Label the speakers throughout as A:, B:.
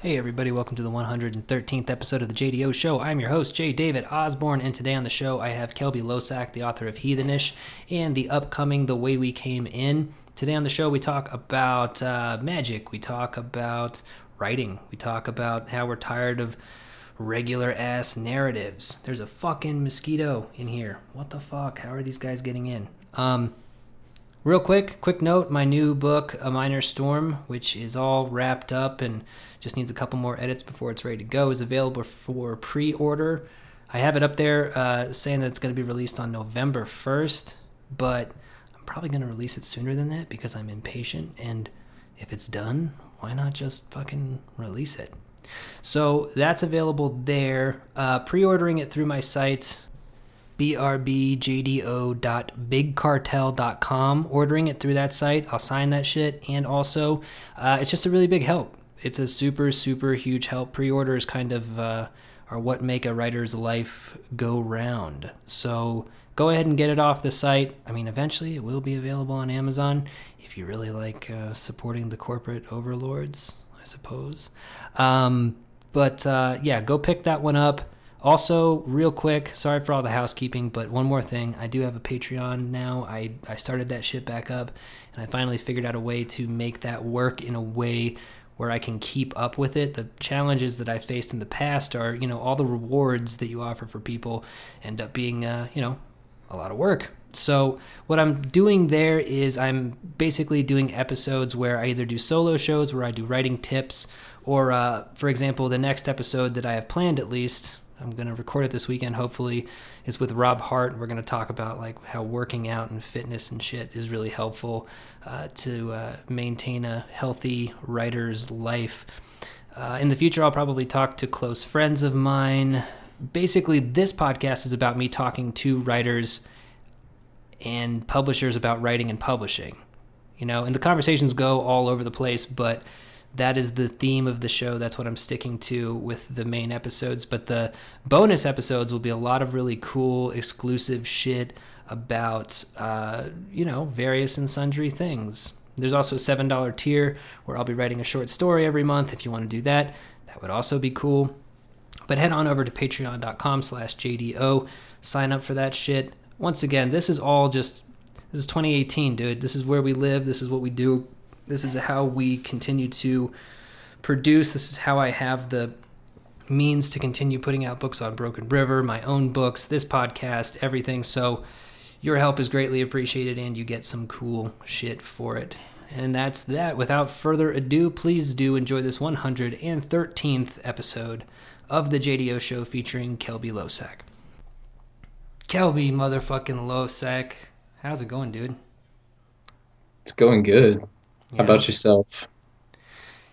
A: Hey, everybody, welcome to the 113th episode of the JDO Show. I'm your host, J. David Osborne, and today on the show I have Kelby Losack, the author of Heathenish, and the upcoming The Way We Came In. Today on the show, we talk about uh, magic, we talk about writing, we talk about how we're tired of regular ass narratives. There's a fucking mosquito in here. What the fuck? How are these guys getting in? Um, Real quick, quick note my new book, A Minor Storm, which is all wrapped up and just needs a couple more edits before it's ready to go, is available for pre order. I have it up there uh, saying that it's going to be released on November 1st, but I'm probably going to release it sooner than that because I'm impatient. And if it's done, why not just fucking release it? So that's available there. Uh, pre ordering it through my site brbjdo.bigcartel.com. Ordering it through that site, I'll sign that shit. And also, uh, it's just a really big help. It's a super, super huge help. Pre orders kind of uh, are what make a writer's life go round. So go ahead and get it off the site. I mean, eventually it will be available on Amazon if you really like uh, supporting the corporate overlords, I suppose. Um, but uh, yeah, go pick that one up. Also, real quick, sorry for all the housekeeping, but one more thing. I do have a Patreon now. I, I started that shit back up, and I finally figured out a way to make that work in a way where I can keep up with it. The challenges that I faced in the past are, you know, all the rewards that you offer for people end up being, uh, you know, a lot of work. So, what I'm doing there is I'm basically doing episodes where I either do solo shows where I do writing tips, or, uh, for example, the next episode that I have planned at least, I'm going to record it this weekend, hopefully, is with Rob Hart. And We're going to talk about like how working out and fitness and shit is really helpful uh, to uh, maintain a healthy writer's life. Uh, in the future, I'll probably talk to close friends of mine. Basically, this podcast is about me talking to writers and publishers about writing and publishing. You know, and the conversations go all over the place, but that is the theme of the show. That's what I'm sticking to with the main episodes. But the bonus episodes will be a lot of really cool, exclusive shit about, uh, you know, various and sundry things. There's also a $7 tier where I'll be writing a short story every month. If you want to do that, that would also be cool. But head on over to patreon.com slash JDO. Sign up for that shit. Once again, this is all just, this is 2018, dude. This is where we live. This is what we do this is how we continue to produce. This is how I have the means to continue putting out books on Broken River, my own books, this podcast, everything. So your help is greatly appreciated and you get some cool shit for it. And that's that. Without further ado, please do enjoy this 113th episode of the JDO show featuring Kelby Losack. Kelby motherfucking Losack. How's it going, dude?
B: It's going good. How about yourself?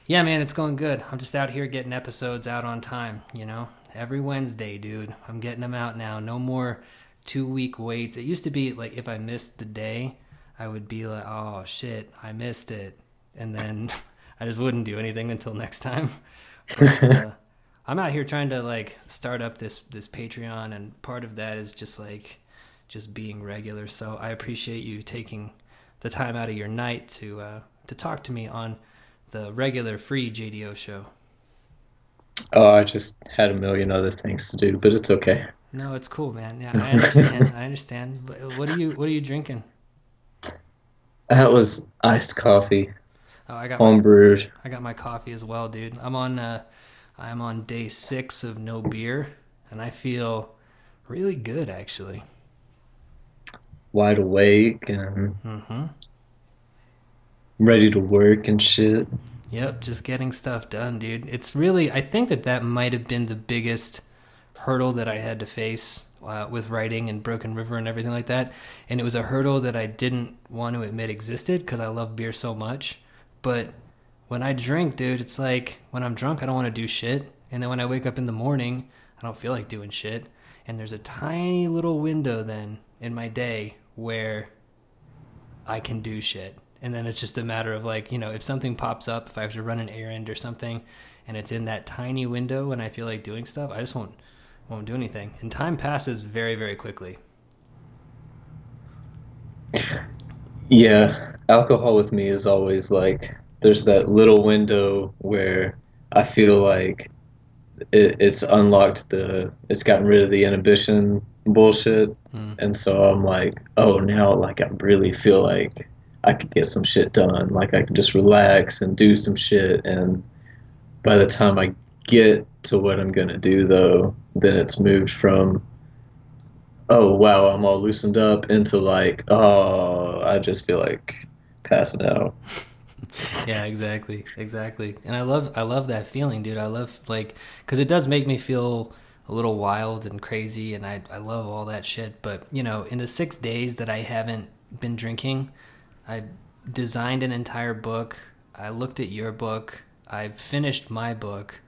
A: Yeah, man, it's going good. I'm just out here getting episodes out on time, you know? Every Wednesday, dude. I'm getting them out now. No more two week waits. It used to be like if I missed the day, I would be like, oh shit, I missed it. And then I just wouldn't do anything until next time. But, uh, I'm out here trying to like start up this this Patreon, and part of that is just like just being regular. So I appreciate you taking the time out of your night to uh, to talk to me on the regular free JDO show?
B: Oh, I just had a million other things to do, but it's okay.
A: No, it's cool, man. Yeah, I understand. I understand. What are you What are you drinking?
B: That was iced coffee.
A: Oh, I got
B: home
A: my,
B: brewed.
A: I got my coffee as well, dude. I'm on uh, I'm on day six of no beer, and I feel really good actually.
B: Wide awake and mm-hmm ready to work and shit.
A: Yep, just getting stuff done, dude. It's really, I think that that might have been the biggest hurdle that I had to face uh, with writing and Broken River and everything like that. And it was a hurdle that I didn't want to admit existed because I love beer so much. But when I drink, dude, it's like when I'm drunk, I don't want to do shit. And then when I wake up in the morning, I don't feel like doing shit. And there's a tiny little window then in my day where I can do shit and then it's just a matter of like you know if something pops up if i have to run an errand or something and it's in that tiny window and i feel like doing stuff i just won't won't do anything. And time passes very very quickly.
B: Yeah alcohol with me is always like there's that little window where I feel like it, it's unlocked the it's gotten rid of the inhibition bullshit.
A: Mm.
B: and so i'm like oh now like i really feel like i could get some shit done. Like i can just relax and do some shit. And by the time i get to what i'm gonna do though then it's moved from oh wow i'm all loosened up into like oh i just feel like passing out.
A: Yeah exactly exactly. And i love i love that feeling dude. I love like because it does make me feel a little wild and crazy and I, I love all that shit. But you know in the six days that i haven't been drinking i designed an entire book. I looked at your book. I finished my book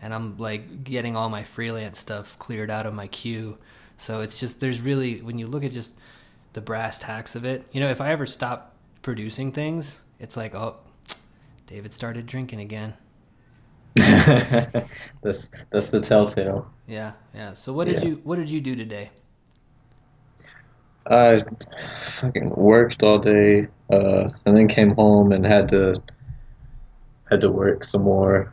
A: and i'm like getting all my freelance stuff cleared out of my queue. So it's just there's really when you look at just the brass tacks of it you know if i ever stop producing things it's like oh david started drinking again.
B: That's that's the telltale.
A: Yeah yeah. So what did
B: Yeah.
A: you what did you do today?
B: I fucking worked all day, uh, and then came home and had to had to work some more,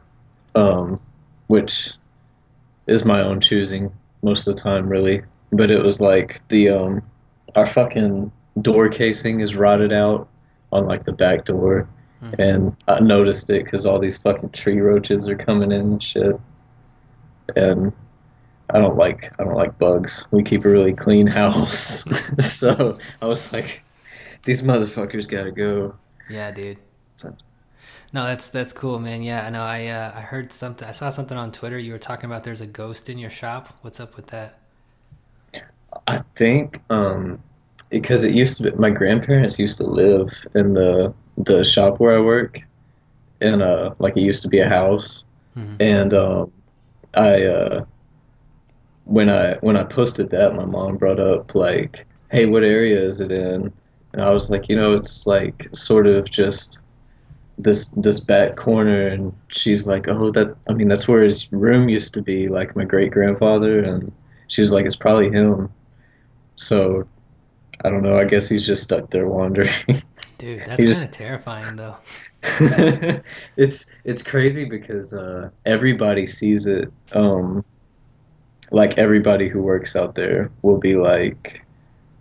B: um, which is my own choosing most of the time, really. But it was like the um, our fucking door casing is rotted out on like the back door,
A: Mhm.
B: and I noticed it because all these fucking tree roaches are coming in and shit, and I don't like I don't like bugs. We keep a really clean house, so I was like, these motherfuckers gotta go.
A: yeah dude.
B: So,
A: no that's that's cool man. Yeah i know i uh, i heard something i saw something on twitter. You were talking about there's a ghost in your shop. What's up with that?
B: I think um, because it used to be my grandparents used to live in the the shop where I work, and uh, like it used to be a house,
A: Mhm.
B: and um, I uh, when I when I posted that, my mom brought up like, "Hey, what area is it in?" And I was like, you know, it's like sort of just this this back corner, and she's like, "Oh, that I mean, that's where his room used to be, like my great grandfather," and she was like, "It's probably him." So I don't know. I guess he's just stuck there wandering.
A: dude that's kind of terrifying though
B: it's it's crazy because uh, everybody sees it. Um, like everybody who works out there will be like,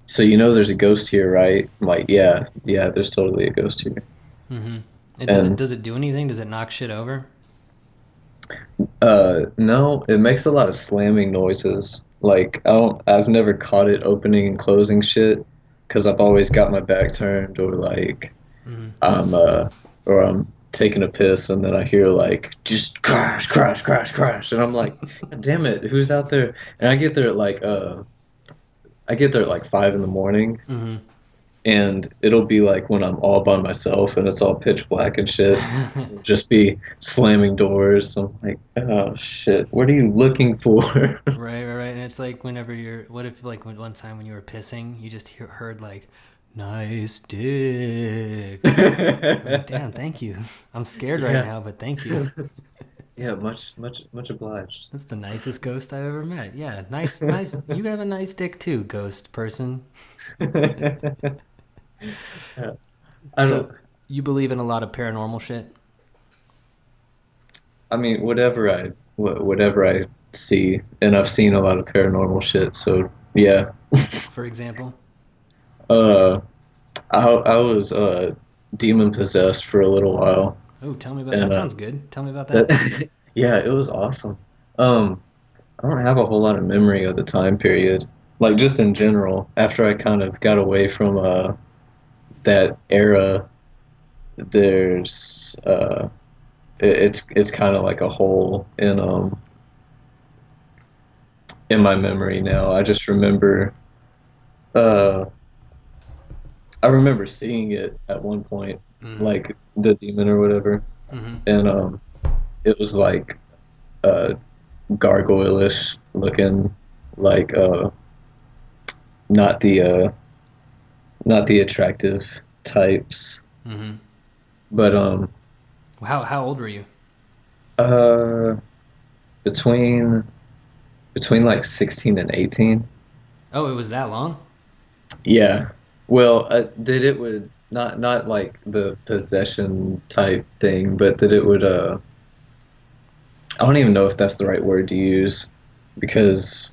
B: "So you know there's a ghost here, right?" I'm like, "Yeah, yeah, there's totally a ghost here."
A: mm-hmm. it does it
B: And-
A: does it do anything does it knock shit over
B: Uh, no, it makes a lot of slamming noises. Like I don't, I've never caught it opening and closing shit because I've always got my back turned or like
A: Mhm.
B: I'm uh or I'm taking a piss and then I hear like just crash, crash, crash, crash, and I'm like, damn it, who's out there? And I get there at like uh, I get there at like five in the morning,
A: Mhm.
B: and it'll be like when I'm all by myself and it's all pitch black and shit. Just be slamming doors. I'm like, oh shit, what are you looking for?
A: Right, right, right. And it's like whenever you're, what if like one time when you were pissing, you just hear, heard like, nice dick. Like, Damn, thank you. I'm scared right
B: Yeah.
A: now, but thank you.
B: Yeah, much, much, much obliged.
A: That's the nicest ghost I've ever met. Yeah, nice, nice. You have a nice dick too, ghost person.
B: Yeah. I don't.
A: So, you believe in a lot of paranormal shit?
B: I mean, whatever I whatever I see, and I've seen a lot of paranormal shit. So yeah.
A: For example?
B: uh, I I was uh demon possessed for a little while.
A: Oh, tell me about
B: And,
A: that.
B: uh,
A: Sounds good. Tell me about that.
B: That, yeah, it was awesome. Um, I don't have a whole lot of memory of the time period, like just in general. After I kind of got away from uh that era, there's uh, it, it's it's kind of like a hole in um in my memory now. I just remember, uh, I remember seeing it at one point,
A: Mhm.
B: like the demon or whatever
A: Mhm.
B: and um, it was like uh, gargoyle-ish looking, like uh, not the uh, not the attractive types,
A: Mhm.
B: but um,
A: How how old were you?
B: uh, between between like sixteen and eighteen.
A: Oh, it was that long?
B: Yeah. Well, uh, that it would not not like the possession type thing, but that it would uh I don't even know if that's the right word to use because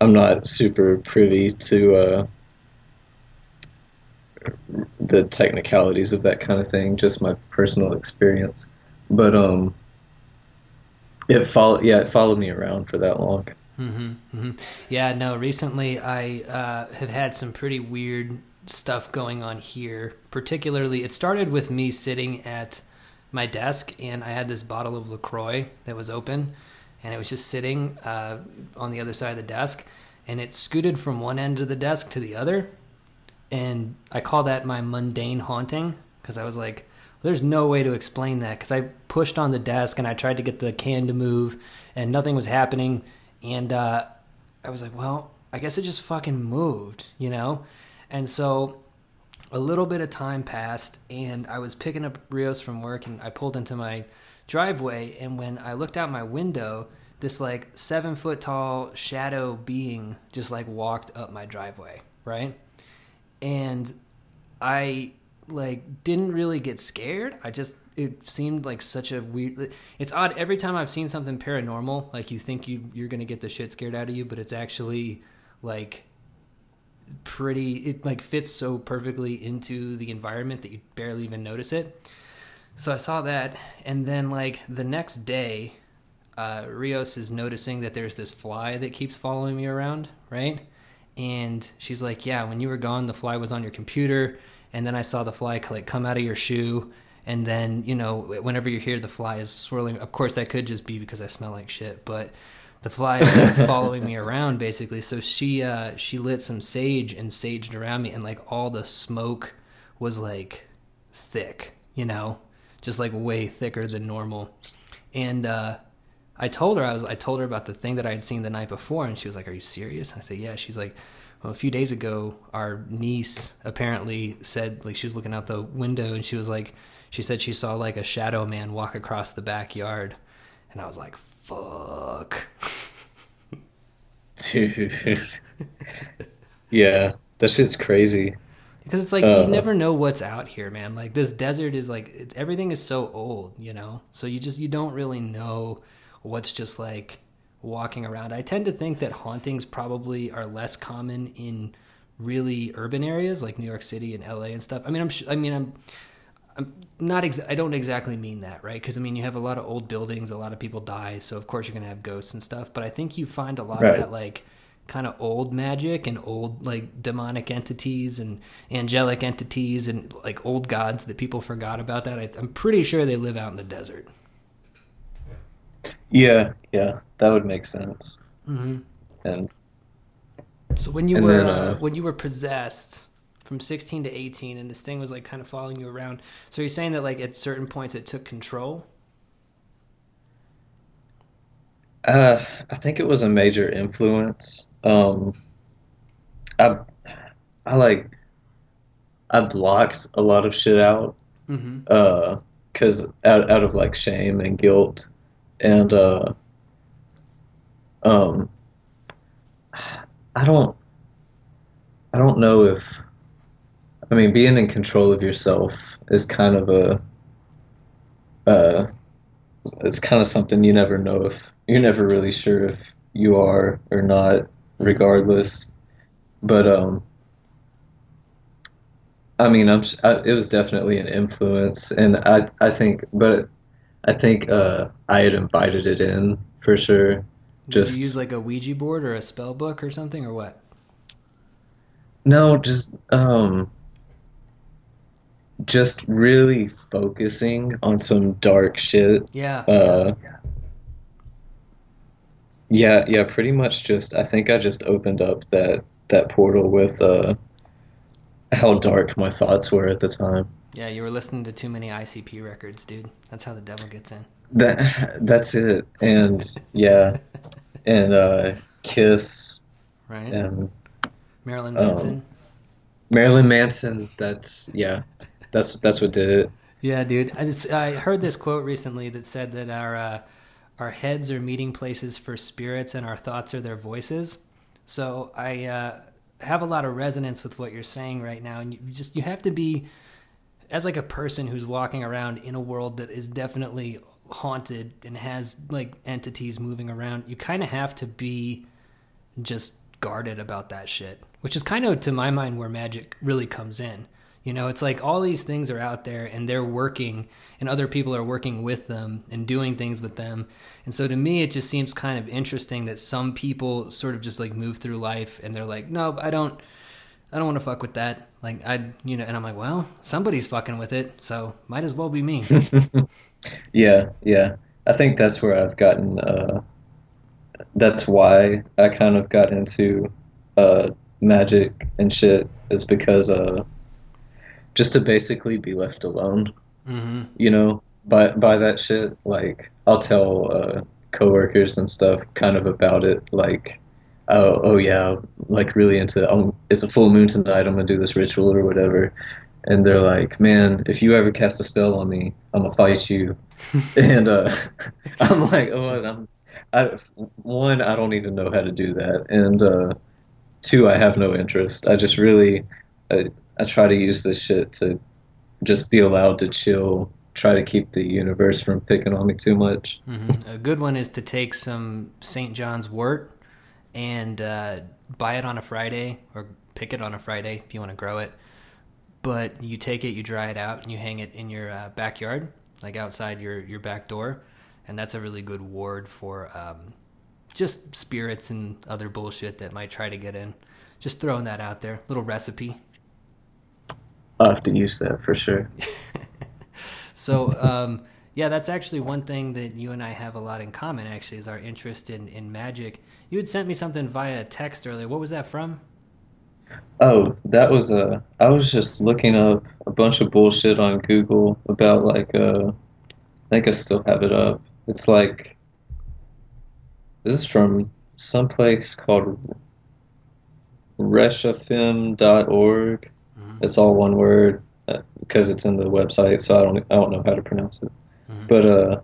B: I'm not super privy to uh, the technicalities of that kind of thing, just my personal experience. But um, it followed. Yeah, it followed me around for that long.
A: Mm-hmm, mm-hmm. Yeah, no. Recently, I uh, have had some pretty weird stuff going on here. Particularly, it started with me sitting at my desk, and I had this bottle of Lacroix that was open, and it was just sitting uh, on the other side of the desk, and it scooted from one end of the desk to the other, and I call that my mundane haunting because I was like, there's no way to explain that because I pushed on the desk and I tried to get the can to move and nothing was happening. And uh, I was like, well, I guess it just fucking moved, you know? And so a little bit of time passed and I was picking up Rios from work and I pulled into my driveway. And when I looked out my window, this like seven foot tall shadow being just like walked up my driveway, right? And I like didn't really get scared. I just it seemed like such a weird. It's odd every time I've seen something paranormal. Like you think you you're gonna get the shit scared out of you, but it's actually like pretty. It like fits so perfectly into the environment that you barely even notice it. So I saw that, and then like the next day, uh, Rios is noticing that there's this fly that keeps following me around, right? And she's like, "Yeah, when you were gone, the fly was on your computer." and then I saw the fly like come out of your shoe, and then you know whenever you hear the fly is swirling. Of course, that could just be because I smell like shit, but the fly following me around basically. So she uh, she lit some sage and saged around me, and like all the smoke was like thick, you know, just like way thicker than normal, and. uh I told her I was I told her about the thing that I had seen the night before and she was like, "Are you serious?" I said, "Yeah." She's like, well, a few days ago, our niece apparently said like she was looking out the window and she was like, she said she saw like a shadow man walk across the backyard, and I was like, fuck.
B: Dude. yeah, that shit's crazy.
A: Because it's like uh, you never know what's out here, man. Like this desert is like it's, everything is so old, you know. So you just you don't really know what's just like walking around. I tend to think that hauntings probably are less common in really urban areas like New York City and LA and stuff. I mean, I'm I mean, I'm I'm not ex- I don't exactly mean that, right? Because I mean, you have a lot of old buildings, a lot of people die, so of course you're gonna have ghosts and stuff. But I think you find a lot right. of that like kind of old magic and old like demonic entities and angelic entities and like old gods that people forgot about. That I, I'm pretty sure they live out in the desert.
B: Yeah, yeah, that would make sense.
A: Mm-hmm.
B: And
A: so when you were then, uh, uh, when you were possessed from 16 to 18, and this thing was like kind of following you around. So you're saying that like at certain points it took control.
B: Uh, I think it was a major influence. Um, I, I like, I blocked a lot of shit out.
A: Mm-hmm.
B: Uh, cause out out of like shame and guilt and uh, um, I don't, I don't know if, I mean, being in control of yourself is kind of a, uh, it's kind of something you never know if you're never really sure if you are or not, regardless. But um, I mean, I'm I, it was definitely an influence, and I I think, but I think uh, I had invited it in for sure.
A: Just Did you use like a Ouija board or a spell book or something or what?
B: No, just um, just really focusing on some dark shit.
A: Yeah.
B: Uh, yeah. Yeah, yeah, pretty much just I think I just opened up that that portal with uh how dark my thoughts were at the time.
A: Yeah, you were listening to too many ICP records, dude. That's how the devil gets in.
B: That that's it. And yeah. and uh Kiss.
A: Right.
B: And
A: Marilyn Manson. Um,
B: Marilyn Manson, that's yeah. That's that's what did it.
A: Yeah, dude. I just I heard this quote recently that said that our uh, our heads are meeting places for spirits and our thoughts are their voices. So I uh, have a lot of resonance with what you're saying right now, and you just you have to be as like a person who's walking around in a world that is definitely haunted and has like entities moving around, you kind of have to be just guarded about that shit, which is kind of to my mind where magic really comes in. You know, it's like all these things are out there and they're working and other people are working with them and doing things with them. And so to me it just seems kind of interesting that some people sort of just like move through life and they're like, "No, I don't I don't want to fuck with that." Like I, you know, and I'm like, "Well, somebody's fucking with it, so might as well be me."
B: yeah, yeah. I think that's where I've gotten uh that's why I kind of got into uh magic and shit is because uh just to basically be left alone.
A: hmm
B: You know, by by that shit. Like I'll tell uh, coworkers and stuff kind of about it. Like, oh oh yeah, like really into. Um, it's a full moon tonight. I'm gonna do this ritual or whatever. And they're like, man, if you ever cast a spell on me, I'm gonna fight you. and uh, I'm like, oh, I'm. I, one, I don't even know how to do that, and uh, two, I have no interest. I just really, I, I try to use this shit to just be allowed to chill. Try to keep the universe from picking on me too much.
A: hmm A good one is to take some St. John's wort and uh, buy it on a Friday or pick it on a Friday if you want to grow it. But you take it, you dry it out, and you hang it in your uh, backyard, like outside your, your back door. And that's a really good ward for um, just spirits and other bullshit that might try to get in. Just throwing that out there. Little recipe.
B: I'll have to use that for sure.
A: So, um, yeah, that's actually one thing that you and I have a lot in common, actually, is our interest in, in magic. You had sent me something via text earlier. What was that from?
B: Oh, that was a. I was just looking up a bunch of bullshit on Google about like uh I think I still have it up. It's like this is from some place called reshafim.org. It's all one word uh, because it's in the website, so I don't I don't know how to pronounce it.
A: Mhm.
B: But uh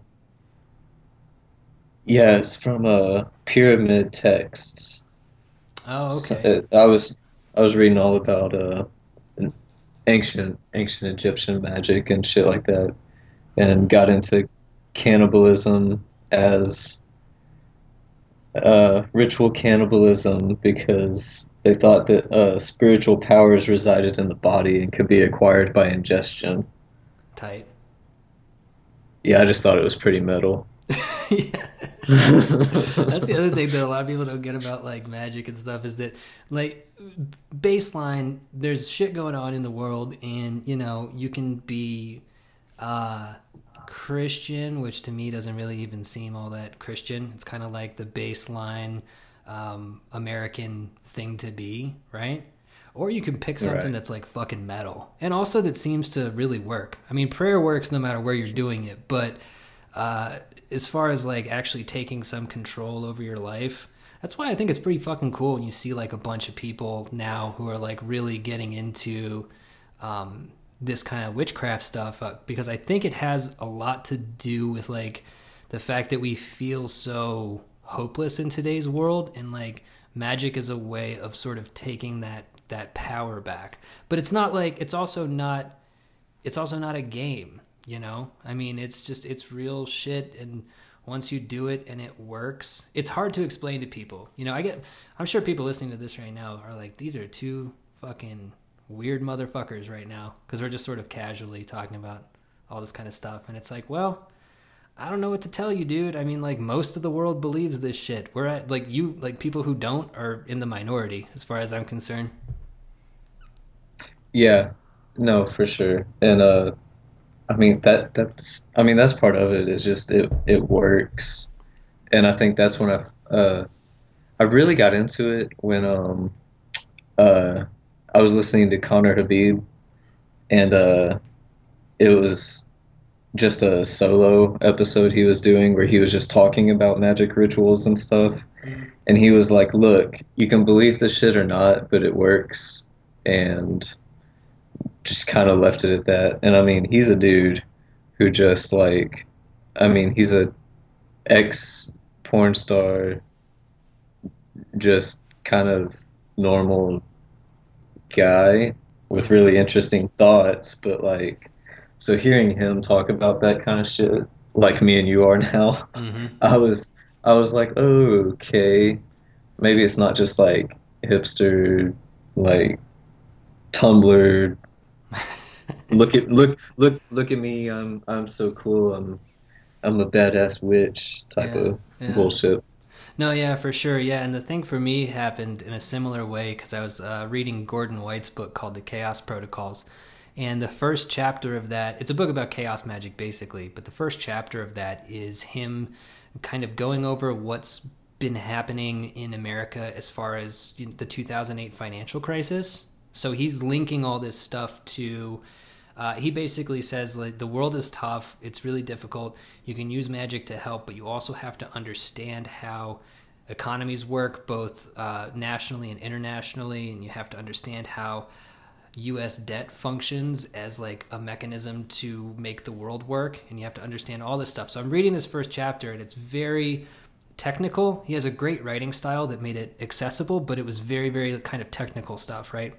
B: yeah, it's from uh Pyramid Texts.
A: Oh,
B: So,
A: okay.
B: uh, I was I was reading all about uh an ancient ancient Egyptian magic and shit like that, and got into cannibalism as uh, ritual cannibalism because they thought that uh, spiritual powers resided in the body and could be acquired by ingestion.
A: Tight.
B: Yeah, I just thought it was pretty metal.
A: yeah. That's the other thing that a lot of people don't get about like magic and stuff is that like baseline there's shit going on in the world and you know you can be uh Christian which to me doesn't really even seem all that Christian it's kind of like the baseline um American thing to be right? Or you can pick something
B: Right.
A: that's like fucking metal. And also that seems to really work. I mean prayer works no matter where you're doing it but uh, as far as like actually taking some control over your life, that's why I think it's pretty fucking cool when you see like a bunch of people now who are like really getting into um, this kind of witchcraft stuff uh, because I think it has a lot to do with like the fact that we feel so hopeless in today's world and like magic is a way of sort of taking that that power back. But it's not like it's also not it's also not a game you know? I mean it's just it's real shit and once you do it and it works it's hard to explain to people. You know i get i'm sure people listening to this right now are like these are two fucking weird motherfuckers right now because we're just sort of casually talking about all this kind of stuff. And it's like well i don't know what to tell you dude. I mean like most of the world believes this shit. We're at like you like people who don't are in the minority as far as i'm concerned.
B: Yeah, no, for sure. And uh I mean that that's I mean that's part of it. Is just it it works. And I think that's when I uh I really got into it when um uh I was listening to Conner Habib. And uh it was just a solo episode he was doing where he was just talking about magic rituals and stuff.
A: Mhm.
B: And he was like, "Look, you can believe this shit or not, but it works." And just kind of left it at that. And I mean, he's a dude who just like, I mean, he's a ex porn star, just kind of normal guy with really interesting thoughts. But like, so hearing him talk about that kind of shit like me and you are now,
A: hmm
B: I was I was like, oh, okay, maybe it's not just like hipster, like Tumblr. Look at look look look at me. I'm I'm so cool. I'm I'm a badass witch type
A: Yeah,
B: of
A: yeah.
B: bullshit.
A: No, yeah, for sure. Yeah, and the thing for me happened in a similar way because I was uh, reading Gordon White's book called The Chaos Protocols. And the first chapter of that, it's a book about chaos magic basically, but the first chapter of that is him kind of going over what's been happening in America as far as the 2008 financial crisis. So he's linking all this stuff to uh, he basically says like the world is tough it's really difficult you can use magic to help but you also have to understand how economies work both uh, nationally and internationally and you have to understand how us debt functions as like a mechanism to make the world work and you have to understand all this stuff so i'm reading this first chapter and it's very technical he has a great writing style that made it accessible but it was very very kind of technical stuff right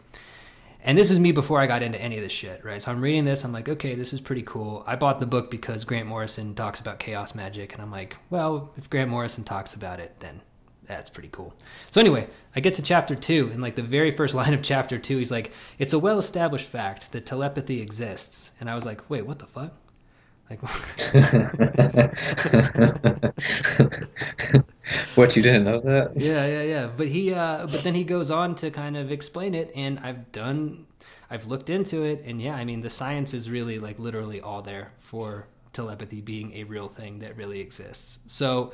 A: and this is me before I got into any of this shit, right? So I'm reading this, I'm like, okay, this is pretty cool. I bought the book because Grant Morrison talks about chaos magic, and I'm like, well, if Grant Morrison talks about it, then that's pretty cool. So anyway, I get to chapter two, and like the very first line of chapter two, he's like, it's a well established fact that telepathy exists. And I was like, wait, what the fuck? Like,
B: what you didn't know that?
A: yeah yeah yeah but he uh but then he goes on to kind of explain it and i've done i've looked into it and yeah i mean the science is really like literally all there for telepathy being a real thing that really exists so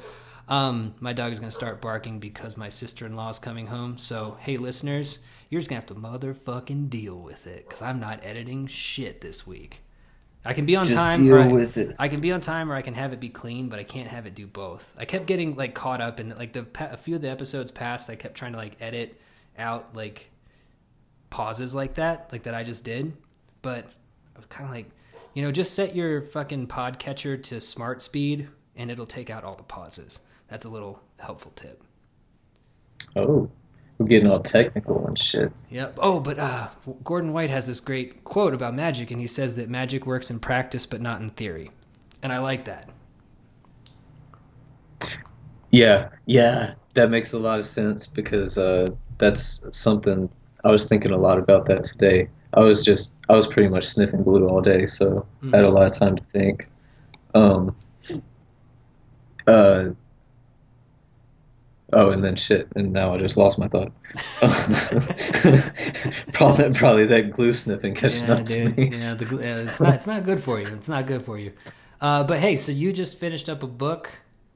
A: um my dog is going to start barking because my sister-in-law is coming home so hey listeners you're just going to have to motherfucking deal with it because i'm not editing shit this week i can be on
B: Just
A: time
B: deal
A: or I-
B: with it.
A: I can be on time or I can have it be clean, but I can't have it do both. I kept getting like caught up in like the a few of the episodes past. I kept trying to like edit out like pauses like that, like that I just did. But I was kind of like, you know, just set your fucking podcatcher to smart speed, and it'll take out all the pauses. That's a little helpful tip.
B: Oh, we're getting all technical and shit.
A: Yep. Oh, but uh, Gordon White has this great quote about magic, and he says that magic works in practice, but not in theory. And I like that.
B: Yeah, yeah, that makes a lot of sense because uh, that's something I was thinking a lot about that today. I was just I was pretty much sniffing glue all day, so I had a lot of time to think. Um, uh, oh, and then shit, and now I just lost my thought. probably probably that glue sniffing catching
A: Yeah,
B: up to me.
A: Yeah, the, yeah, it's not it's not good for you. It's not good for you. Uh, but hey, so you just finished up a book.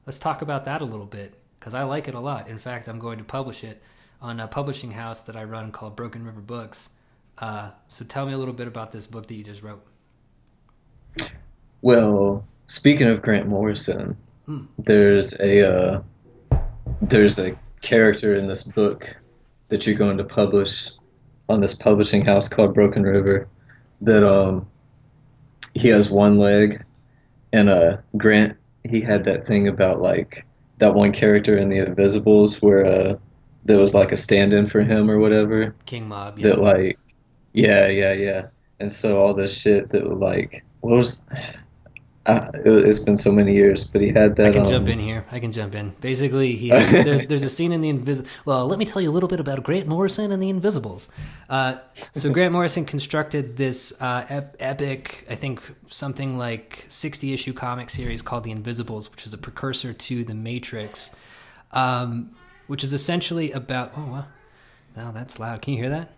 A: Let's talk about that a little bit because I like it a lot. In fact, I'm going to publish it on a publishing house that I run called Broken River Books. Uh, so tell me a little bit about this book that you just wrote.
B: Well, speaking of Grant Morrison,
A: Hmm.
B: there's a uh, there's a character in this book that you're going to publish on this publishing house called Broken River that um he has one leg and uh Grant he had that thing about like that one character in the Invisibles where uh there was like a stand-in for him or whatever
A: King Mob. Yeah.
B: that like yeah yeah yeah and so all this shit that would like what was uh, it, it's been so many years but he had that
A: I can
B: um,
A: jump in here. I can jump in. Basically, he has, there's there's a scene in the Invisible. Well, let me tell you a little bit about Grant Morrison and the Invisibles. Uh, so Grant Morrison constructed this uh, ep- epic, I think something like 60 issue comic series called The Invisibles, which is a precursor to The Matrix, um, which is essentially about. Oh wow, wow, that's loud. Can you hear that?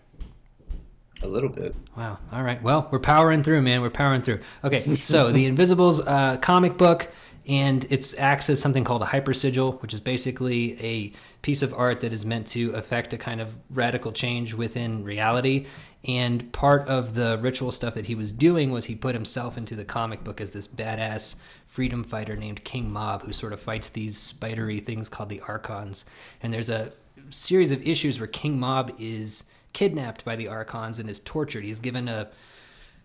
B: A little bit
A: Wow. All right. Well, we're powering through, man. We're powering through. Okay. So the Invisibles uh, comic book, and it acts as something called a hyper sigil, which is basically a piece of art that is meant to affect a kind of radical change within reality. And part of the ritual stuff that he was doing was he put himself into the comic book as this badass freedom fighter named King Mob, who sort of fights these spidery things called the Archons. And there's a series of issues where King Mob is kidnapped by the Archons and is tortured. He's given a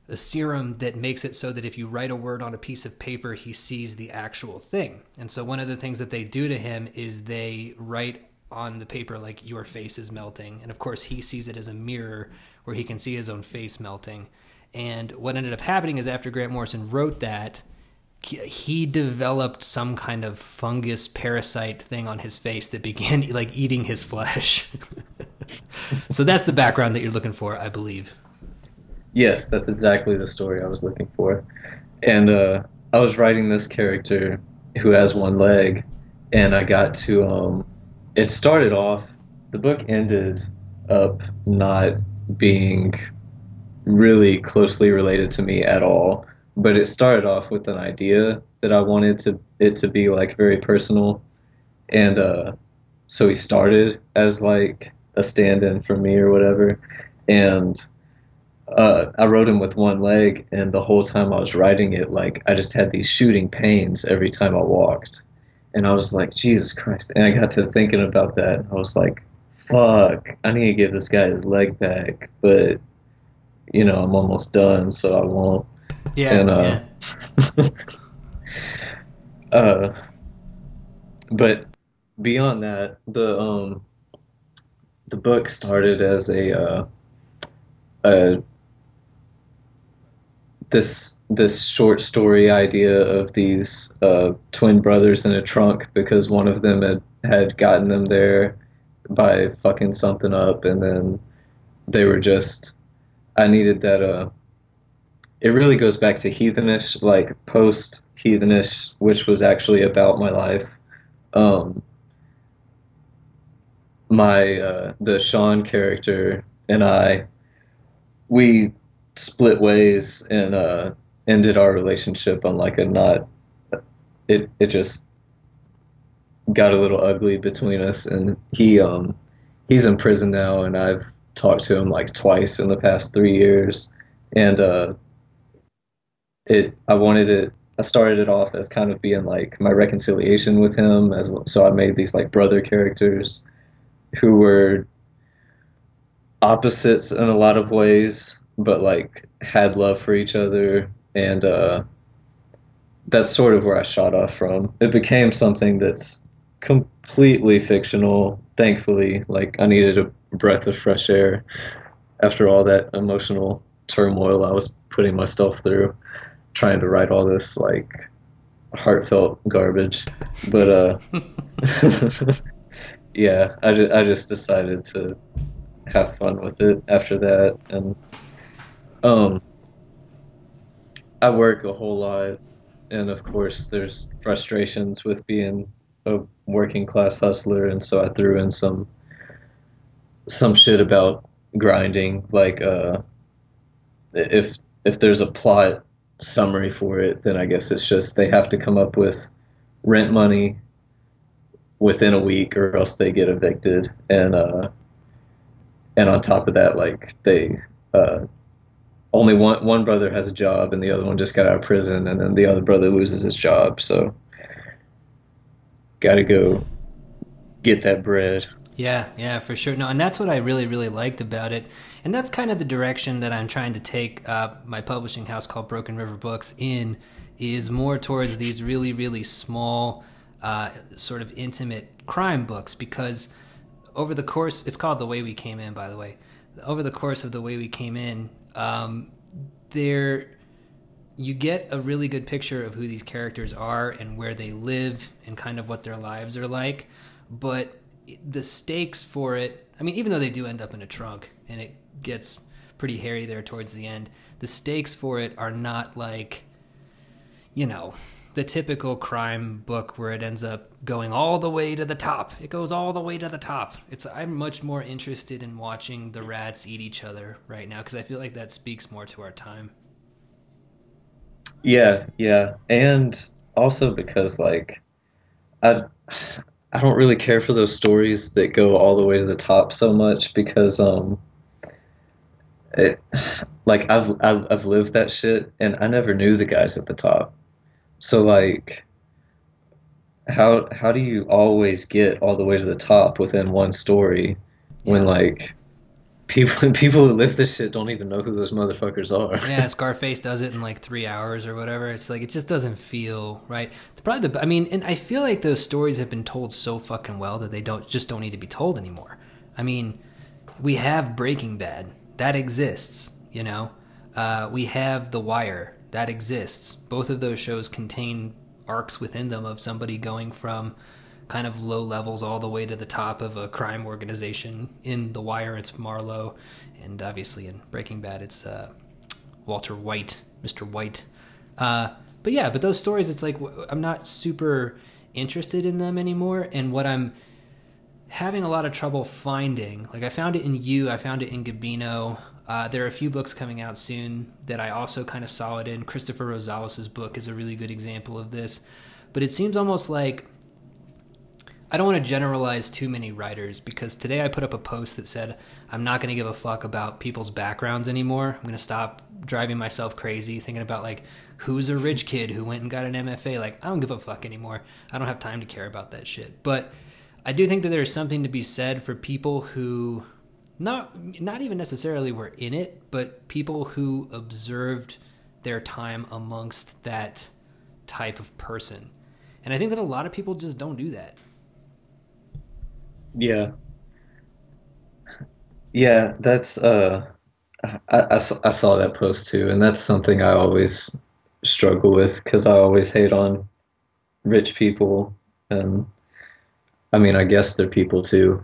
A: a serum that makes it so that if you write a word on a piece of paper, he sees the actual thing. And so one of the things that they do to him is they write on the paper like your face is melting, and of course he sees it as a mirror where he can see his own face melting. And what ended up happening is after Grant Morrison wrote that, he, developed some kind of fungus parasite thing on his face that began like eating his flesh. so that's the background that you're looking for, I believe.
B: Yes, that's exactly the story I was looking for. And uh, I was writing this character who has one leg, and I got to. Um, it started off. The book ended up not being really closely related to me at all but it started off with an idea that I wanted to it to be like very personal, and uh, so he started as like a stand-in for me or whatever, and uh, I wrote him with one leg, and the whole time I was writing it, like I just had these shooting pains every time I walked, and I was like, Jesus Christ! And I got to thinking about that, and I was like, Fuck! I need to give this guy his leg back, but you know I'm almost done, so I won't.
A: Yeah. And, uh,
B: yeah. uh, but beyond that, the um, the book started as a uh, a this this short story idea of these uh, twin brothers in a trunk because one of them had had gotten them there by fucking something up, and then they were just. I needed that uh it really goes back to heathenish, like post heathenish, which was actually about my life. Um, my uh, the Sean character and I, we split ways and uh, ended our relationship on like a not. It it just got a little ugly between us, and he um he's in prison now, and I've talked to him like twice in the past three years, and uh, it I wanted it I started it off as kind of being like my reconciliation with him as so I made these like brother characters who were opposites in a lot of ways but like had love for each other and uh that's sort of where I shot off from. It became something that's completely fictional. Thankfully, like I needed a breath of fresh air after all that emotional turmoil I was putting myself through trying to write all this like heartfelt garbage. But uh, yeah, I, ju- I just decided to have fun with it after that, and um, I work a whole lot, and of course there's frustrations with being a working class hustler, and so I threw in some some shit about grinding, like uh, if if there's a plot summary for it, then I guess it's just they have to come up with rent money within a week or else they get evicted. And uh and on top of that like they uh only one one brother has a job and the other one just got out of prison and then the other brother loses his job. So got to go get that bread
A: yeah yeah for sure. No and that's what i really really liked about it. And that's kind of the direction that I'm trying to take uh, my publishing house called Broken River Books in is more towards these really really small uh, sort of intimate crime books. Because over the course it's called the way we came in by the way. Over the course of the way we came in um, there you get a really good picture of who these characters are and where they live and kind of what their lives are like. But the stakes for it i mean even though they do end up in a trunk and it gets pretty hairy there towards the end. The stakes for it are not like, you know, the typical crime book where it ends up going all the way to the top. It goes all the way to the top. It's I'm much more interested in watching the rats eat each other right now because I feel like that speaks more to our time.
B: Yeah, yeah, and also because like I I don't really care for those stories that go all the way to the top so much because um it, like I've, I've I've lived that shit, and I never knew the guys at the top. So like, how how do you always get all the way to the top within one story when like people people who live this shit don't even know who those motherfuckers are?
A: yeah, Scarface does it in like three hours or whatever. It's like it just doesn't feel right. Probably the I mean, and I feel like those stories have been told so fucking well that they don't just don't need to be told anymore. I mean, we have Breaking Bad that exists. You know, uh, we have The Wire that exists. Both of those shows contain arcs within them of somebody going from kind of low levels all the way to the top of a crime organization. In The Wire, it's Marlo, and obviously in Breaking Bad, it's uh, Walter White, Mr. White. Uh, but yeah, but those stories, it's like I'm not super interested in them anymore. And what I'm having a lot of trouble finding, like I found it in you, I found it in Gabino. Uh, there are a few books coming out soon that I also kind of saw it in. Christopher Rosales' book is a really good example of this. But it seems almost like I don't want to generalize too many writers because today I put up a post that said I'm not going to give a fuck about people's backgrounds anymore. I'm going to stop driving myself crazy thinking about like who's a rich kid who went and got an MFA. Like I don't give a fuck anymore. I don't have time to care about that shit. But I do think that there's something to be said for people who not not even necessarily were in it, but people who observed their time amongst that type of person. And I think that a lot of people just don't do that.
B: Yeah. Yeah, that's uh I, I, I saw that post too, and that's something I always struggle with because I always hate on rich people, and I mean, I guess they're people too,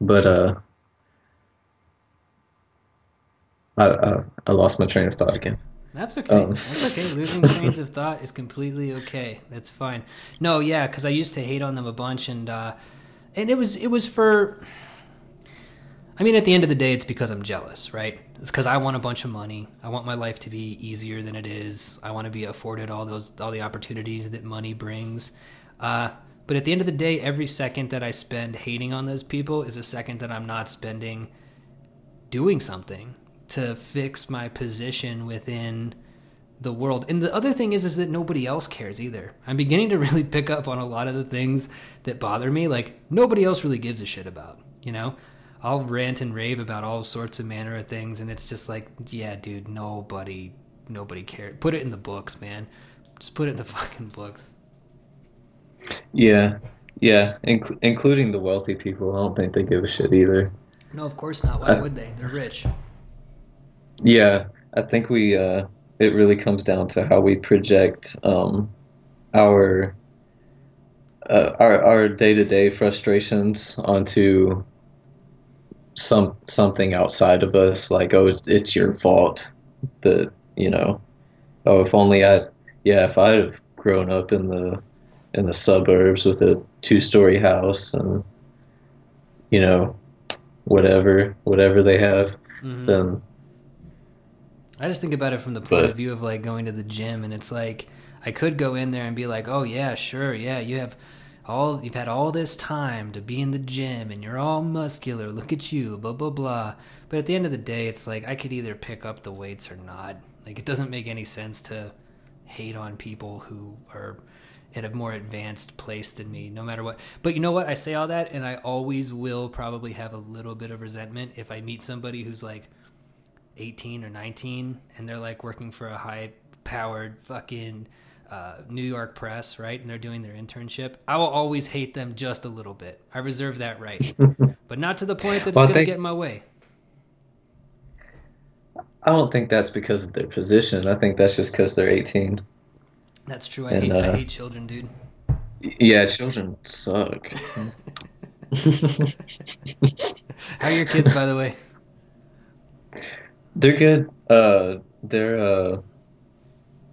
B: but uh, I I, I lost my train of thought again.
A: That's okay. Um. That's okay. Losing trains of thought is completely okay. That's fine. No, yeah, because I used to hate on them a bunch, and uh, and it was it was for. I mean, at the end of the day, it's because I'm jealous, right? It's because I want a bunch of money. I want my life to be easier than it is. I want to be afforded all those all the opportunities that money brings. Uh, but at the end of the day, every second that I spend hating on those people is a second that I'm not spending doing something to fix my position within the world. And the other thing is is that nobody else cares either. I'm beginning to really pick up on a lot of the things that bother me like nobody else really gives a shit about, you know? I'll rant and rave about all sorts of manner of things and it's just like, yeah, dude, nobody nobody cares. Put it in the books, man. Just put it in the fucking books.
B: Yeah. Yeah, Inc- including the wealthy people. I don't think they give a shit either.
A: No, of course not. Why would they? They're rich.
B: Yeah, I think we uh it really comes down to how we project um, our uh, our our day to day frustrations onto some something outside of us. Like, oh, it's your fault that you know. Oh, if only I, yeah, if I'd have grown up in the in the suburbs with a two story house and you know whatever whatever they have, mm-hmm. then
A: I just think about it from the point but, of view of like going to the gym, and it's like I could go in there and be like, "Oh yeah, sure, yeah, you have all you've had all this time to be in the gym, and you're all muscular. Look at you, blah blah blah." But at the end of the day, it's like I could either pick up the weights or not. Like it doesn't make any sense to hate on people who are at a more advanced place than me, no matter what. But you know what? I say all that, and I always will probably have a little bit of resentment if I meet somebody who's like 18 or 19 and they're like working for a high powered fucking uh, New York press, right? And they're doing their internship. I will always hate them just a little bit. I reserve that right, but not to the point that well, it's going to get in my way.
B: I don't think that's because of their position. I think that's just because they're 18.
A: That's true. I, and, hate, uh, I hate children, dude.
B: Yeah, children suck.
A: How are your kids, by the way?
B: They're good. Uh, they're uh,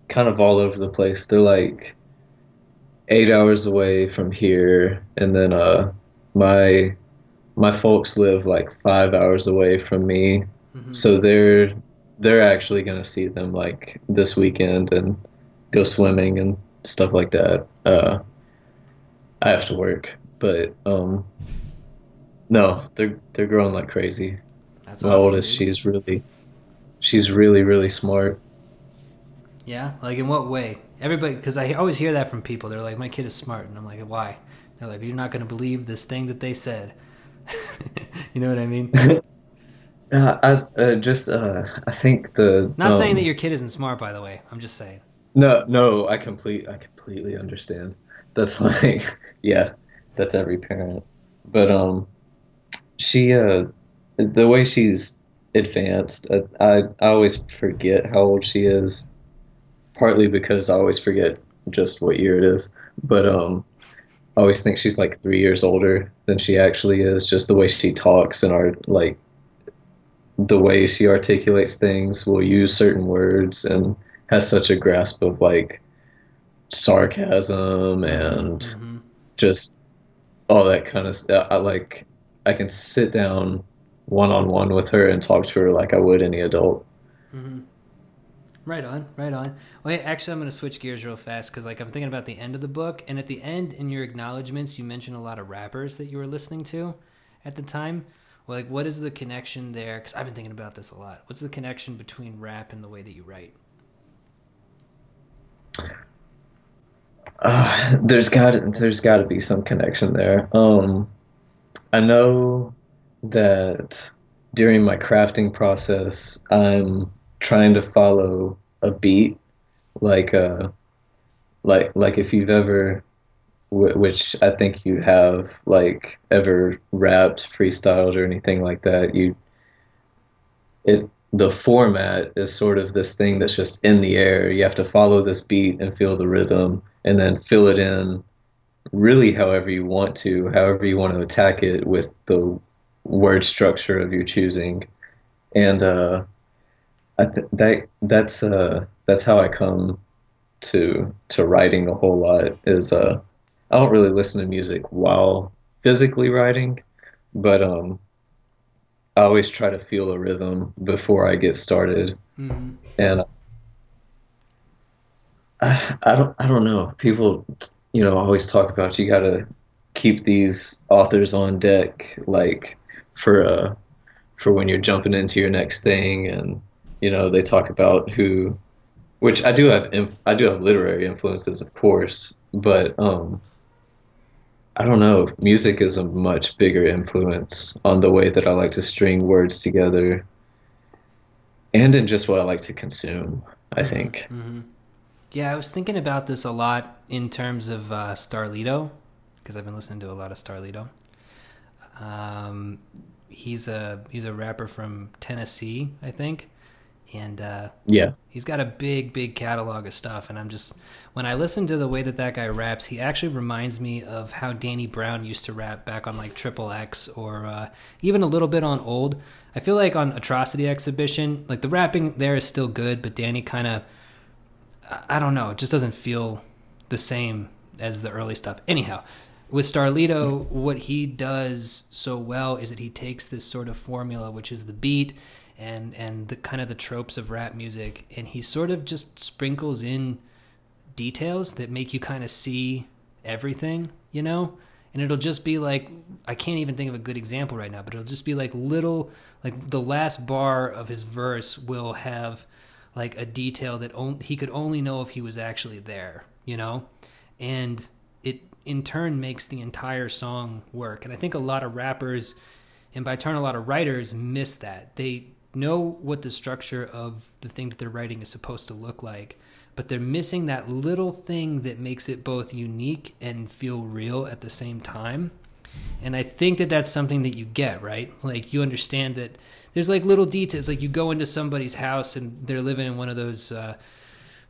B: kind of all over the place. They're like eight hours away from here, and then uh, my my folks live like five hours away from me. Mm-hmm. So they're they're actually gonna see them like this weekend and go swimming and stuff like that. Uh, I have to work, but um, no, they're they're growing like crazy. That's my awesome, oldest, dude. she's really she's really really smart.
A: Yeah, like in what way? Everybody, because I always hear that from people. They're like, "My kid is smart," and I'm like, "Why?" They're like, "You're not going to believe this thing that they said." you know what I mean?
B: uh, I uh, just uh, I think the
A: not um, saying that your kid isn't smart. By the way, I'm just saying.
B: No, no, I complete I completely understand. That's like, yeah, that's every parent. But um, she uh, the way she's advanced. I, I, I always forget how old she is. partly because I always forget just what year it is. But um, I always think she's like three years older than she actually is. Just the way she talks and our like the way she articulates things, will use certain words and has such a grasp of like sarcasm and mm-hmm. just all that kind of stuff. I like I can sit down one on one with her and talk to her like I would any adult.
A: Mm-hmm. Right on, right on. Wait, actually, I'm going to switch gears real fast because, like, I'm thinking about the end of the book, and at the end, in your acknowledgments, you mentioned a lot of rappers that you were listening to at the time. Well, like, what is the connection there? Because I've been thinking about this a lot. What's the connection between rap and the way that you write?
B: Uh, there's got there's got to be some connection there. Um, I know that during my crafting process, I'm trying to follow a beat, like uh, like like if you've ever, which I think you have, like ever rapped, freestyled, or anything like that, you it the format is sort of this thing that's just in the air. You have to follow this beat and feel the rhythm, and then fill it in really however you want to, however you want to attack it with the word structure of your choosing. And uh, I th- that that's uh, that's how I come to to writing a whole lot. Is uh, I don't really listen to music while physically writing, but um, I always try to feel a rhythm before I get started, mm-hmm. and I, I don't I don't know. People, you know, always talk about you got to keep these authors on deck, like for uh for when you're jumping into your next thing, and you know they talk about who, which I do have I do have literary influences, of course, but um. I don't know. Music is a much bigger influence on the way that I like to string words together and in just what I like to consume, I mm-hmm. think. Mm-hmm.
A: Yeah, I was thinking about this a lot in terms of uh, Starlito, because I've been listening to a lot of Starlito. Um, he's a he's a rapper from Tennessee, I think, and uh,
B: yeah,
A: he's got a big big catalog of stuff. And I'm just when I listen to the way that that guy raps, he actually reminds me of how Danny Brown used to rap back on like Triple X or uh, even a little bit on Old. I feel like on Atrocity Exhibition, like the rapping there is still good, but Danny kind of I don't know, it just doesn't feel the same as the early stuff. Anyhow, with Starlito, what he does so well is that he takes this sort of formula, which is the beat and and the kind of the tropes of rap music, and he sort of just sprinkles in details that make you kind of see everything, you know. And it'll just be like I can't even think of a good example right now, but it'll just be like little like the last bar of his verse will have like a detail that on, he could only know if he was actually there, you know? And it in turn makes the entire song work. And I think a lot of rappers and by turn a lot of writers miss that. They know what the structure of the thing that they're writing is supposed to look like, but they're missing that little thing that makes it both unique and feel real at the same time. And I think that that's something that you get, right? Like you understand that there's like little details. Like you go into somebody's house and they're living in one of those, uh,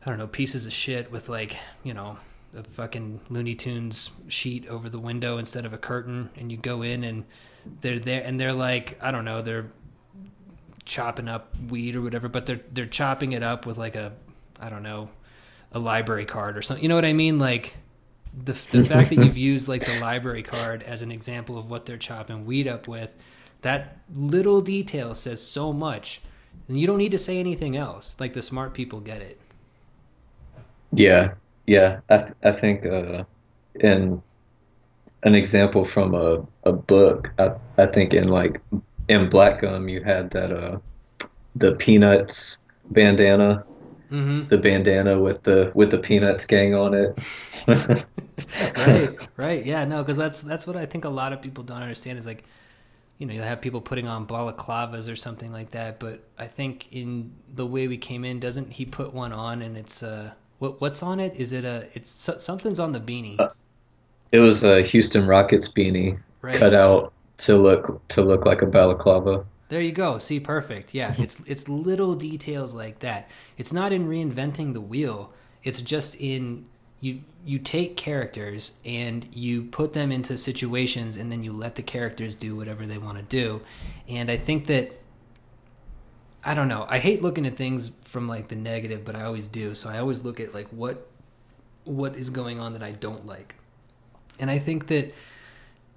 A: I don't know, pieces of shit with like, you know, a fucking Looney Tunes sheet over the window instead of a curtain. And you go in and they're there and they're like, I don't know, they're chopping up weed or whatever, but they're, they're chopping it up with like a, I don't know, a library card or something. You know what I mean? Like, the, the fact that you've used like the library card as an example of what they're chopping weed up with that little detail says so much, and you don't need to say anything else. Like the smart people get it.
B: Yeah, yeah. I th- I think uh, in an example from a, a book, I I think in like in Black Gum you had that uh the Peanuts bandana. Mm-hmm. The bandana with the with the Peanuts gang on it.
A: right, right, yeah, no, because that's that's what I think a lot of people don't understand is like you know, you'll have people putting on balaclavas or something like that. But I think in the way we came in, doesn't he put one on and it's uh, what what's on it? Is it a it's something's on the beanie? Uh,
B: it was a Houston Rockets beanie right. cut out to look to look like a balaclava.
A: There you go. See, perfect. Yeah, it's it's little details like that. It's not in reinventing the wheel, It's just in you you take characters and you put them into situations and then you let the characters do whatever they want to do. And I think that I don't know. I hate looking at things from like the negative, but I always do. So I always look at like what what is going on that I don't like. And I think that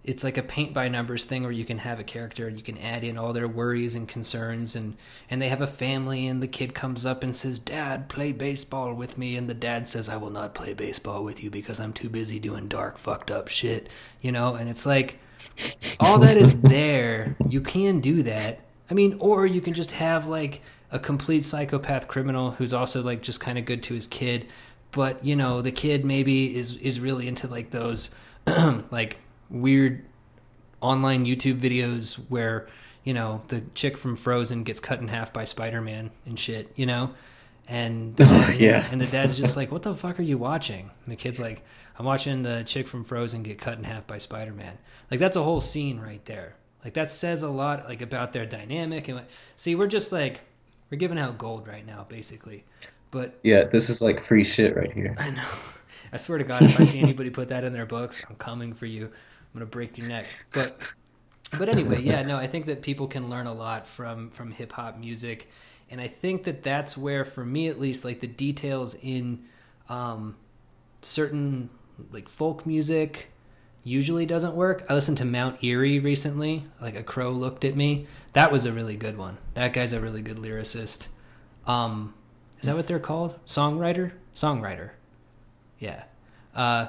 A: it's like a paint by numbers thing where you can have a character and you can add in all their worries and concerns and and they have a family and the kid comes up and says dad play baseball with me and the dad says i will not play baseball with you because i'm too busy doing dark fucked up shit you know and it's like all that is there you can do that i mean or you can just have like a complete psychopath criminal who's also like just kind of good to his kid but you know the kid maybe is is really into like those like weird online YouTube videos where you know the chick from Frozen gets cut in half by Spider Man and shit, you know, and the dad,
B: Yeah.
A: and the dad's just like, "What the fuck are you watching?" And the kid's like, "I'm watching the chick from Frozen get cut in half by Spider Man." Like that's a whole scene right there. Like that says a lot like about their dynamic and see, we're just like we're giving out gold right now, basically. But
B: Yeah, this is like free shit right here.
A: I know. I swear to God, if I see anybody put that in their books, I'm coming for you. I'm gonna break your neck. But but anyway, yeah, no, I think that people can learn a lot from from hip hop music, and I think that that's where, for me at least, like the details in um, certain like folk music usually doesn't work. I listened to Mount Eerie recently. Like a crow looked at me. That was a really good one. That guy's a really good lyricist. Um, is that what they're called? Songwriter? Songwriter. Yeah. Uh,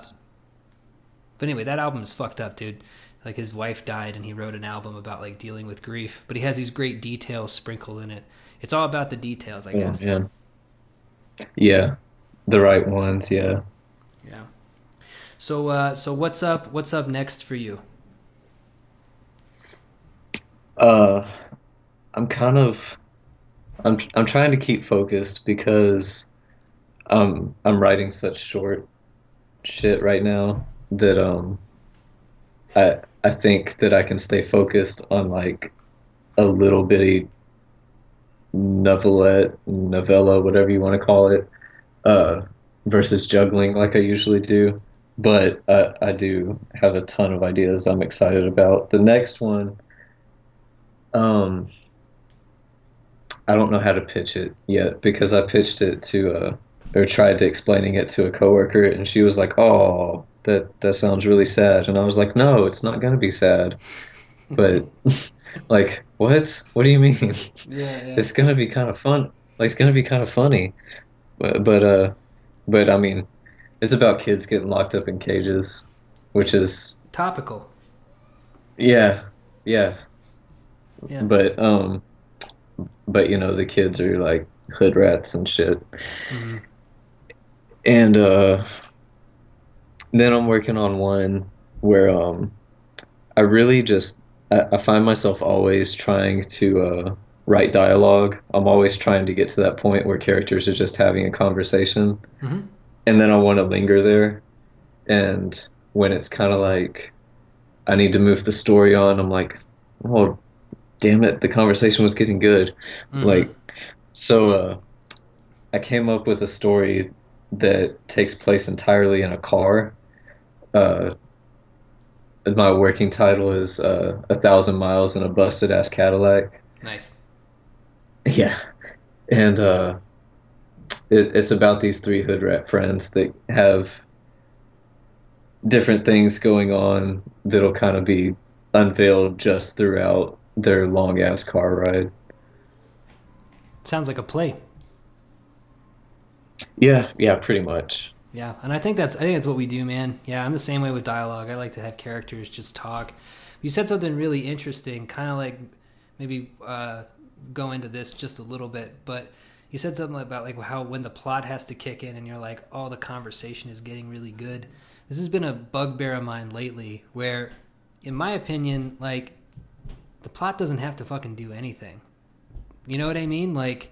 A: but anyway, that album is fucked up, dude. Like his wife died, and he wrote an album about like dealing with grief. But he has these great details sprinkled in it. It's all about the details, I
B: Oh,
A: guess.
B: man. Yeah, the right ones. Yeah.
A: Yeah. So, uh, so what's up? What's up next for you?
B: Uh, I'm kind of, I'm I'm trying to keep focused because, um, I'm writing such short shit right now that um, I I think that I can stay focused on like a little bitty novelette, novella, whatever you want to call it, uh, versus juggling like I usually do. But I, I do have a ton of ideas I'm excited about. The next one, um, I don't know how to pitch it yet because I pitched it to a or tried to explaining it to a coworker and she was like, "Oh, that that sounds really sad." And I was like, "No, it's not going to be sad." But like, what? What do you mean?
A: Yeah, yeah.
B: It's going to be kind of fun. Like it's going to be kind of funny. But but uh but I mean, it's about kids getting locked up in cages, which is
A: topical.
B: yeah, yeah,
A: Yeah.
B: but um but you know the kids are like hood rats and shit
A: Mhm.
B: and uh then i'm working on one where um i really just i, I find myself always trying to uh write dialogue i'm always trying to get to that point where characters are just having a conversation
A: Mhm.
B: And then i want to linger there. And when it's kind of like i need to move the story on i'm like oh damn it the conversation was getting good.
A: Mhm.
B: like so uh i came up with a story that takes place entirely in a car. Uh my working title is uh a thousand miles in a busted ass cadillac.
A: Nice.
B: yeah. And uh it, it's about these three hood rat friends that have different things going on that'll kind of be unveiled just throughout their long ass car ride
A: Sounds like a play.
B: yeah yeah pretty much
A: Yeah, and I think that's I think that's what we do, man. Yeah, I'm the same way with dialogue. I like to have characters just talk. You said something really interesting, kind of like maybe uh, go into this just a little bit, but you said something about like how when the plot has to kick in and you're like, oh, the conversation is getting really good. This has been a bugbear of mine lately, where, in my opinion, like the plot doesn't have to fucking do anything. You know what I mean? Like,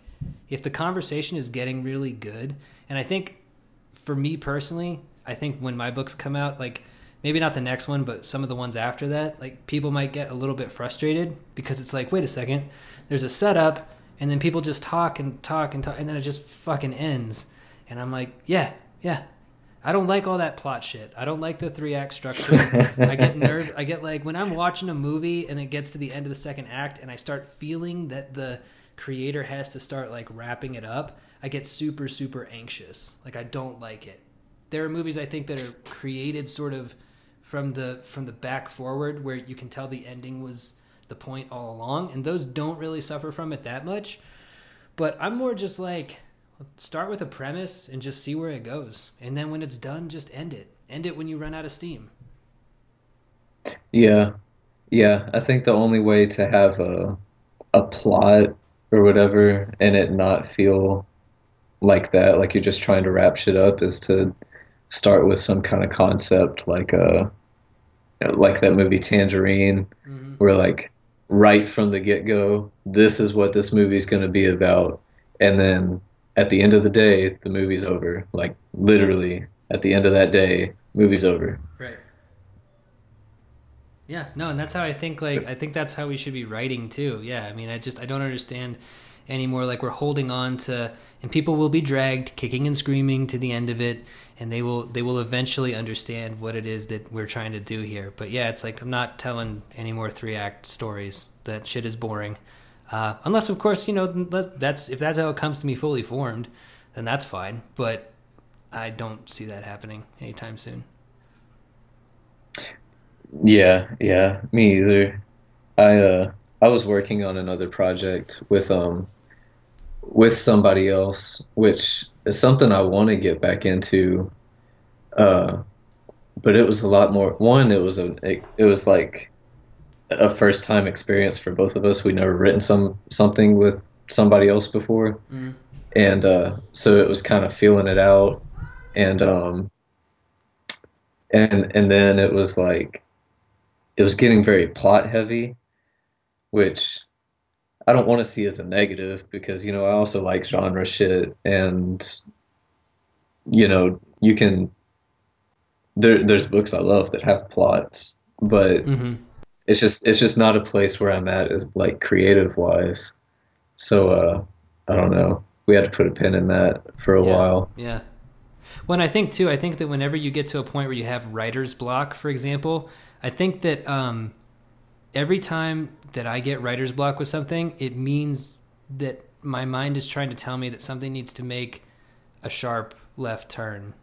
A: if the conversation is getting really good, and I think for me personally, I think when my books come out, like maybe not the next one, but some of the ones after that, like people might get a little bit frustrated because it's like, wait a second, there's a setup, and then people just talk and talk and talk, and then it just fucking ends. And I'm like, yeah, yeah. I don't like all that plot shit. I don't like the three act structure. I get nerve. I get like when I'm watching a movie and it gets to the end of the second act and I start feeling that the creator has to start like wrapping it up. I get super super anxious. Like I don't like it. There are movies I think that are created sort of from the from the back forward where you can tell the ending was the point all along and those don't really suffer from it that much. But I'm more just like start with a premise and just see where it goes. And then when it's done, just end it. End it when you run out of steam.
B: Yeah. Yeah, I think the only way to have a a plot or whatever and it not feel like that, like you're just trying to wrap shit up is to start with some kind of concept like uh like that movie Tangerine mm-hmm. where like right from the get-go this is what this movie's going to be about and then at the end of the day, the movie's over. Like literally, at the end of that day, movie's over.
A: Right. Yeah, no, and that's how I think. Like, I think that's how we should be writing too. Yeah, I mean, I just I don't understand anymore. Like, we're holding on to, and people will be dragged kicking and screaming to the end of it, and they will they will eventually understand what it is that we're trying to do here. But yeah, it's like I'm not telling any more three act stories. That shit is boring. Uh, unless, of course, you know that's if that's how it comes to me fully formed, then that's fine. But I don't see that happening anytime soon.
B: Yeah, yeah, me either. I uh, I was working on another project with um with somebody else, which is something I want to get back into. Uh, but it was a lot more. One, it was a it, it was like a first time experience for both of us. We'd never written some something with somebody else before, mm. and uh, so it was kind of feeling it out, and um, and and then it was like it was getting very plot heavy, which I don't want to see as a negative because you know I also like genre shit, and you know you can there there's books I love that have plots, but. Mm-hmm it's just it's just not a place where I'm at as like creative wise. So uh, I don't know. We had to put a pin in that for a
A: yeah,
B: while.
A: Yeah. When I think too, I think that whenever you get to a point where you have writer's block, for example, I think that um, every time that I get writer's block with something, it means that my mind is trying to tell me that something needs to make a sharp left turn,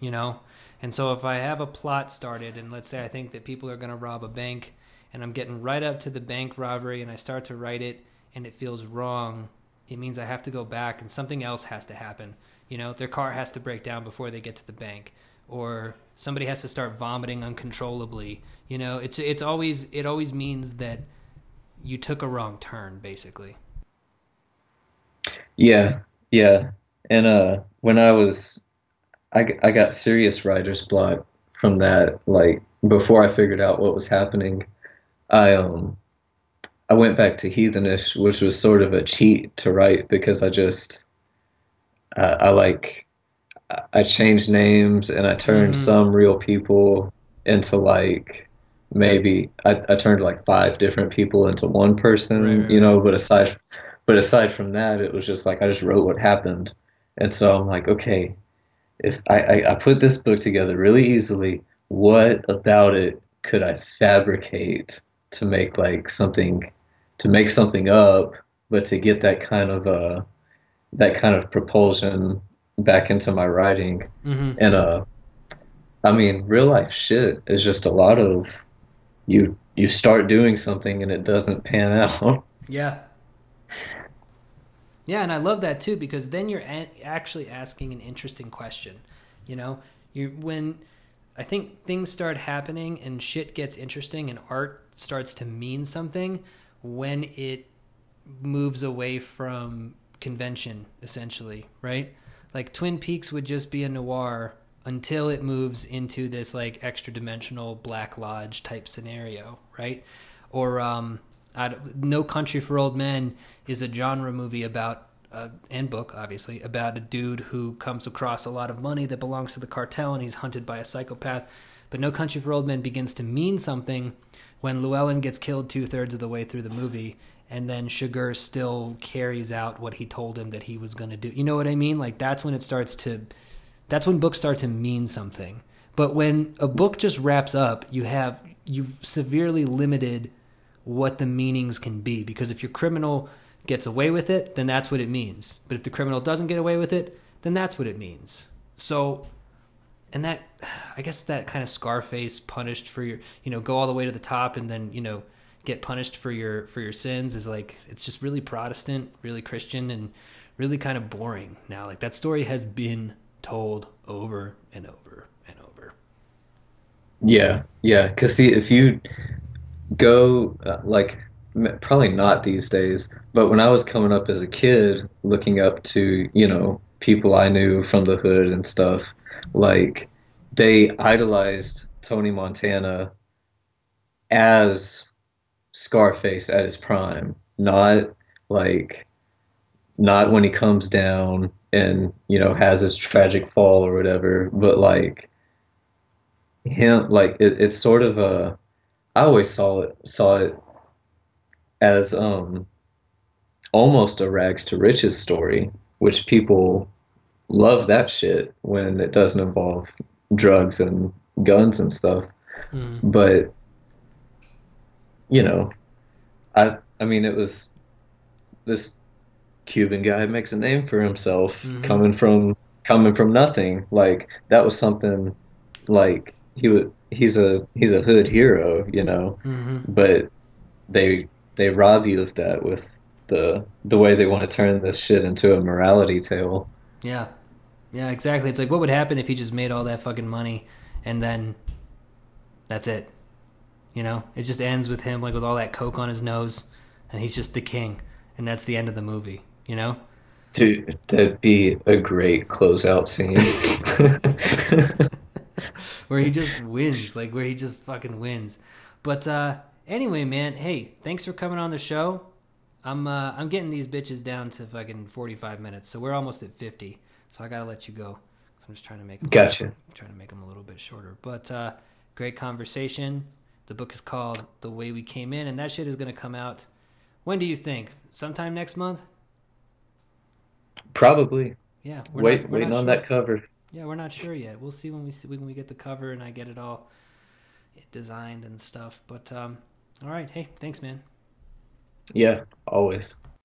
A: you know? And so if I have a plot started, and let's say I think that people are going to rob a bank, and I'm getting right up to the bank robbery and I start to write it and it feels wrong, it means I have to go back and something else has to happen. You know, their car has to break down before they get to the bank or somebody has to start vomiting uncontrollably. You know, it's it's always it always means that you took a wrong turn basically.
B: Yeah. Yeah. And uh when I was I I got serious writer's block from that like before I figured out what was happening I um I went back to Heathenish, which was sort of a cheat to write because I just uh, I like I changed names and I turned mm-hmm. some real people into like maybe I, I turned like five different people into one person, right, you know. But aside but aside from that, it was just like I just wrote what happened, and so I'm like, okay, if I, I, I put this book together really easily, what about it could I fabricate to make like something to make something up, but to get that kind of uh that kind of propulsion back into my writing. Mm-hmm. And uh I mean, real life shit is just a lot of you you start doing something and it doesn't pan out.
A: Yeah. Yeah, and I love that too because then you're a- actually asking an interesting question. You know, you when I think things start happening and shit gets interesting and art starts to mean something when it moves away from convention essentially, right? Like Twin Peaks would just be a noir until it moves into this like extra dimensional Black Lodge type scenario, right? Or um, No Country for Old Men is a genre movie about uh, and book obviously about a dude who comes across a lot of money that belongs to the cartel and he's hunted by a psychopath. But No Country for Old Men begins to mean something when Llewellyn gets killed two thirds of the way through the movie, and then Chigurh still carries out what he told him that he was going to do. You know what I mean? Like that's when it starts to that's when books start to mean something. But when a book just wraps up, you have you've severely limited what the meanings can be because if your criminal gets away with it, then that's what it means. But if the criminal doesn't get away with it, then that's what it means. So and that I guess that kind of Scarface punished for your, you know, go all the way to the top and then, you know, get punished for your for your sins is like it's just really Protestant, really Christian and really kind of boring now. Like that story has been told over and over and over.
B: Yeah, yeah. Because see, if you go uh, like probably not these days, but when I was coming up as a kid, looking up to you know people I knew from the hood and stuff, like they idolized Tony Montana as Scarface at his prime, not like not when he comes down and you know has his tragic fall or whatever, but like him like it, it's sort of a I always saw it saw it as um almost a rags to riches story, which people love that shit when it doesn't involve drugs and guns and stuff. Mm. But you know, I I mean it was this Cuban guy makes a name for himself mm-hmm. coming from coming from nothing. Like that was something like he would he's a he's a hood hero, you know. Mm-hmm. But they they rob you of that with the the way they want to turn this shit into a morality tale.
A: Yeah. Yeah, exactly. It's like what would happen if he just made all that fucking money and then that's it. You know? It just ends with him like with all that coke on his nose and he's just the king and that's the end of the movie, you know?
B: Dude, that'd be a great closeout scene.
A: where he just wins, like where he just fucking wins. But uh anyway, man, hey, thanks for coming on the show. I'm uh I'm getting these bitches down to fucking 45 minutes. So we're almost at 50. So I gotta let you go. I'm just trying to make them
B: gotcha.
A: trying to make them a little bit shorter. But uh, great conversation. The book is called The Way We Came In, and that shit is gonna come out. When do you think? Sometime next month?
B: Probably.
A: Yeah.
B: Wait, not, waiting on sure. that cover.
A: Yeah, we're not sure yet. We'll see when we see when we get the cover and I get it all designed and stuff. But um, all right. Hey, thanks, man.
B: Yeah, always.